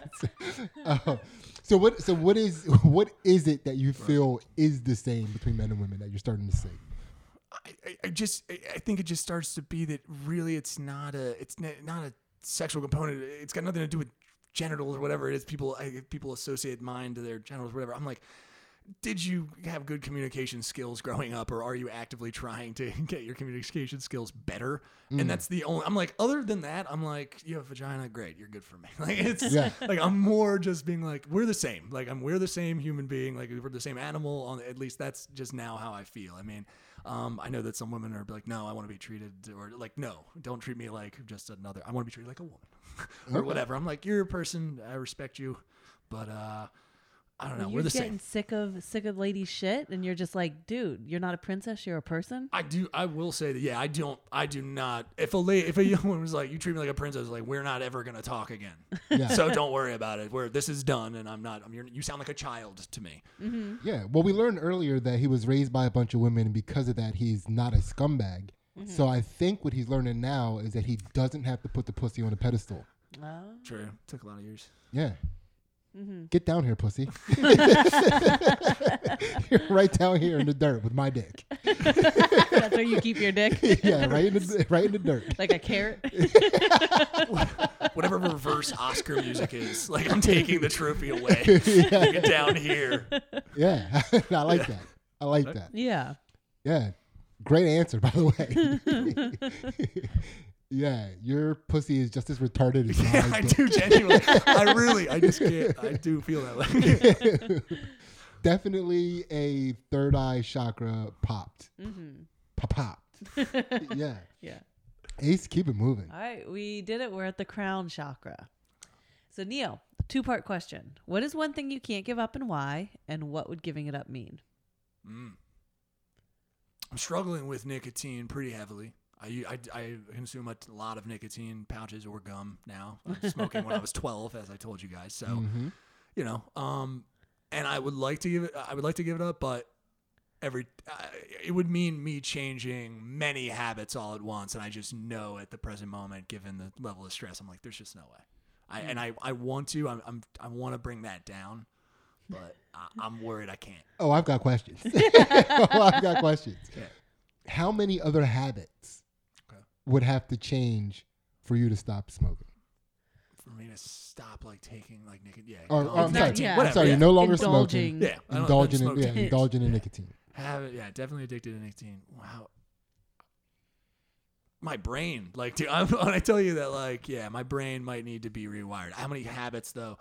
Uh, so what? So what is what is it that you feel is the same between men and women that you're starting to see? I, I- I just I I think it just starts to be that really it's not a it's not a sexual component. It's got nothing to do with genitals or whatever it is. People I, people associate mind to their genitals, whatever. I'm like, did you have good communication skills growing up, or are you actively trying to get your communication skills better? And that's the only. I'm like, other than that, I'm like, you have a vagina, great, you're good for me. Like it's Yeah. like I'm more just being like, we're the same. Like I'm we're the same human being. Like we're the same animal. On at least that's just now how I feel. I mean. Um, I know that some women are like, no, I want to be treated, or like, no, don't treat me like just another. I want to be treated like a woman, or whatever. I'm like, you're a person. I respect you, but uh, I don't know. you're We're the getting same. sick of sick of lady shit, and you're just like, dude, you're not a princess, you're a person. I do. I will say that. Yeah, I don't. I do not. If a lady, if a young woman was like, "You treat me like a princess," like we're not ever gonna talk again. Yeah. So don't worry about it. Where this is done, and I'm not. I'm. You're, you sound like a child to me. Yeah. Well, we learned earlier that he was raised by a bunch of women, and because of that, he's not a scumbag. So I think what he's learning now is that he doesn't have to put the pussy on a pedestal. Oh. True. Took a lot of years. Yeah. Mm-hmm. Get down here, pussy. You're right down here in the dirt with my dick. That's where you keep your dick, yeah, right in the right in the dirt. like a carrot. Whatever reverse Oscar music is, like I'm taking the trophy away. Take it down here. Yeah, I like that. I like that. yeah. Yeah, great answer, by the way. yeah, your pussy is just as retarded as Yeah, my I do genuinely. I really. I just can't. I do feel that way. Definitely a third eye chakra popped. Mm-hmm. Pop popped. yeah. Yeah. Ace, keep it moving. All right, we did it. We're at the crown chakra. So, Neil, two part question. What is one thing you can't give up and why? And what would giving it up mean? Mm. I'm struggling with nicotine pretty heavily. I, I, I consume a lot of nicotine pouches or gum now. I was smoking when I was 12, as I told you guys. So, Mm-hmm. you know, um, and I would like to give it. I would like to give it up, but every uh, it would mean me changing many habits all at once, and I just know at the present moment, given the level of stress, I'm like, there's just no way. I and I, I want to. I'm, I'm I want to bring that down, but I, I'm worried I can't. Oh, I've got questions. oh, I've got questions. Yeah. How many other habits Okay. would have to change for you to stop smoking? For me to stop like taking like nicotine, yeah. Or, or I'm sorry, yeah. I'm sorry, yeah. you're no longer Indulging. smoking. Yeah, indulging in, yeah, indulging in nicotine. Have yeah, definitely addicted to nicotine. Wow. My brain, like, dude, I'm, when I tell you that, like, yeah, my brain might need to be rewired. How many habits, though?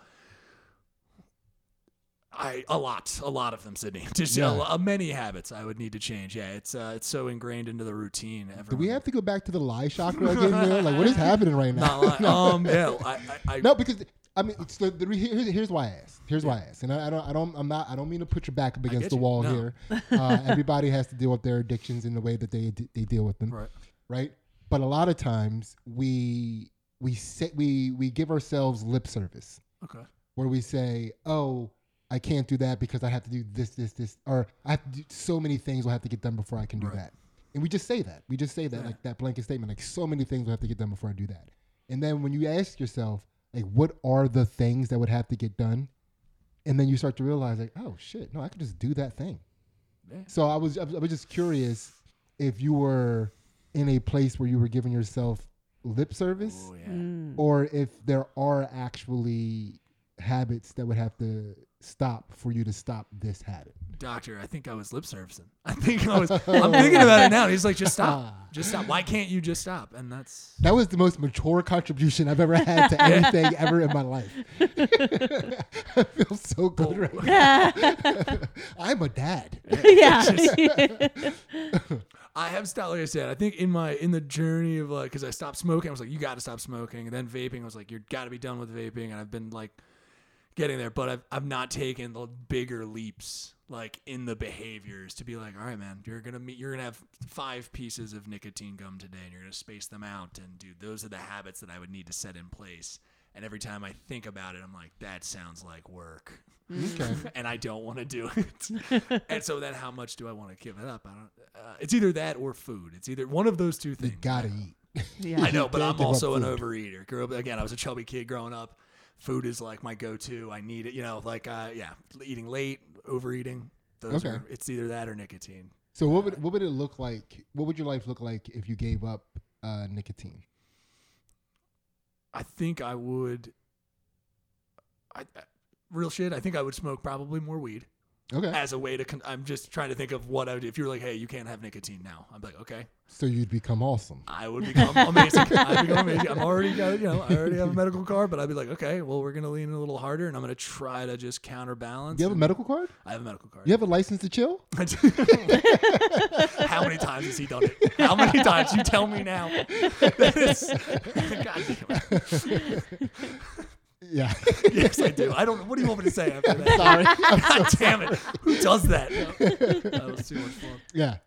I a lot, a lot of them, Sidney. Just Yeah. a lo- many habits I would need to change. Yeah, it's uh, it's so ingrained into the routine. Do we have to go back to the lie chakra again? Like, what is happening right now? Li- um, yeah, I, I, I No, because I mean, it's the, here's, here's why I asked. Here's why I asked, and I, I don't, I don't, I'm not, I don't mean to put your back up against the wall No. here. Uh, everybody has to deal with their addictions in the way that they they deal with them, right. right? But a lot of times we we say, we we give ourselves lip service Okay. where we say, "Oh, I can't do that because I have to do this, this, this, or I have to do so many things will have to get done before I can do Right. that." And we just say that. We just say that Yeah. like that blanket statement, like so many things will have to get done before I do that. And then when you ask yourself, like, what are the things that would have to get done? And then you start to realize, like, oh shit, no, I could just do that thing. Yeah. So I was, I was just curious if you were in a place where you were giving yourself lip service Oh yeah. Mm. or if there are actually habits that would have to stop for you to stop this habit. Doctor, I think I was lip servicing. I think I was. I'm thinking about it now. He's like, just stop, ah. just stop. Why can't you just stop? And that's That was the most mature contribution I've ever had to anything ever in my life. I feel so oh. good right now. I'm a dad. yeah. I have stopped. Like I said, I think in my in the journey of like, because I stopped smoking, I was like, you got to stop smoking. And then vaping, I was like, you got to be done with vaping. And I've been like getting there, but I've I've not taken the bigger leaps like in the behaviors to be like, all right, man, you're gonna meet, you're gonna have five pieces of nicotine gum today, and you're gonna space them out, and dude, those are the habits that I would need to set in place. And every time I think about it, I'm like, that sounds like work, Okay. and I don't want to do it. and so then, how much do I want to give it up? I don't. Uh, it's either that or food. It's either one of those two things. You gotta eat. Yeah. I know, but I'm also an overeater. Grew up again. I was a chubby kid growing up. Food is like my go-to. I need it. You know, like uh, yeah, eating late, overeating. Those Okay. are. It's either that or nicotine. So what would what would it look like? What would your life look like if you gave up uh, nicotine? I think I would. I, I real shit. I think I would smoke probably more weed Okay. as a way to. Con- I'm just trying to think of what I would. do. If you're like, hey, you can't have nicotine now, I'm like, okay, So you'd become awesome. I would become amazing. I'd become amazing. I'm already got, you know, I already have a medical card, but I'd be like, okay, well, we're gonna lean a little harder, and I'm gonna try to just counterbalance. You have a medical card? I have a medical card. You have a license to chill? How many times has he done it? How many times? You tell me now. That is, God damn it. Yeah. Yes, I do. I don't. What do you want me to say after that? Sorry. I'm so God damn it! Who does that? No. That was too much fun. Yeah.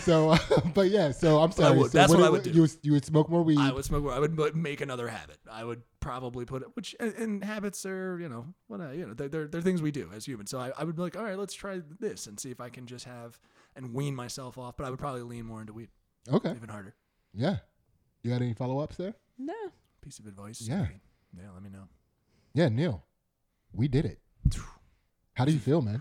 So, uh, but yeah. So I'm sorry. would. So That's what I would do. You would, you would smoke more weed. I would smoke more. I would make another habit. I would probably put it. Which and, and habits are you know what I, you know they're, they're they're things we do as humans. So I, I would be like, all right, let's try this and see if I can just have and wean myself off. But I would probably lean more into weed, okay. even harder. Yeah. You got any follow ups there? No. Piece of advice. Yeah. Yeah. Let me know. Yeah, Neil. We did it. How do you feel, man?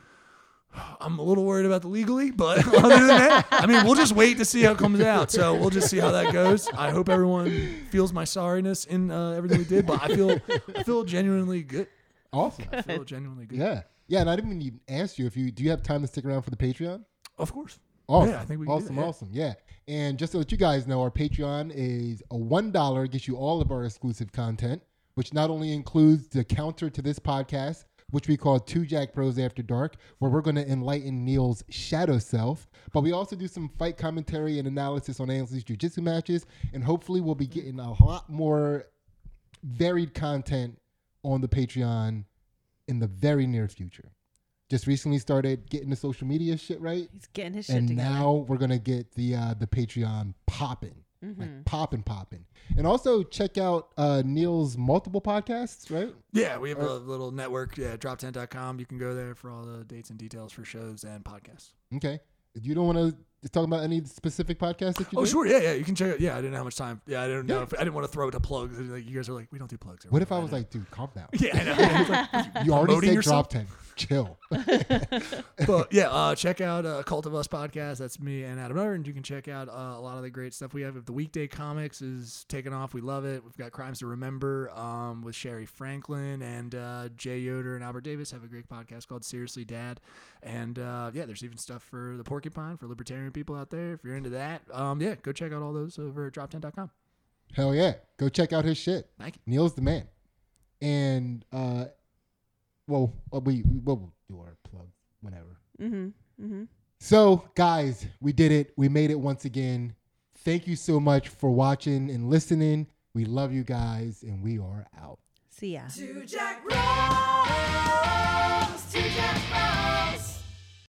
I'm a little worried about the legally, but other than that, I mean, we'll just wait to see how it comes out. So we'll just see how that goes. I hope everyone feels my sorriness in uh, everything we did, but I feel I feel genuinely good. Awesome. I feel genuinely good. Yeah. Yeah, and I didn't even ask you if you do you have time to stick around for the Patreon? Of course. Awesome. Yeah, I think we can do awesome, that, yeah. awesome. Yeah. And just to let you guys know, our Patreon is a one dollar gets you all of our exclusive content, which not only includes the counter to this podcast, which we call Two Jacked Bros After Dark, where we're going to enlighten Neil's shadow self, but we also do some fight commentary and analysis on Ansley's jiu-jitsu matches, and hopefully we'll be getting a lot more varied content on the Patreon in the very near future. Just recently started getting the social media shit right He's getting his shit and together. now we're gonna get the uh, the Patreon popping, Mm-hmm. like popping, popping, and also check out uh, Neil's multiple podcasts, right? Yeah, we have a little network. Yeah, drop10.com. You can go there for all the dates and details for shows and podcasts. Okay, you don't want to talk about any specific podcast that you Oh, do? sure. Yeah, yeah. You can check it. Yeah, I didn't have much time. Yeah, I didn't know. Yeah. If, I didn't want to throw it to plugs. Like, you guys are like, we don't do plugs. or What if I whatever. was like, dude, calm down? yeah, I know. I like, You already promoting said yourself? drop ten. Chill. but yeah, uh, check out uh, Cult of Us podcast. That's me and Adam and you can check out uh, a lot of the great stuff we have. The weekday comics is taking off. We love it. We've got Crimes to Remember um, with Sherry Franklin and uh, Jay Yoder and Albert Davis have a great podcast called Seriously Dad. And uh, yeah, there's even stuff for the Porcupine for libertarian people out there. If you're into that, um, yeah, go check out all those over at drop10.com. Hell yeah, go check out his shit. Thank you. Neil's the man. And uh, well, uh, we we'll do our plug whenever. Mm-hmm. Mm-hmm. So, guys, we did it. We made it once again. Thank you so much for watching and listening. We love you guys, and we are out. See ya.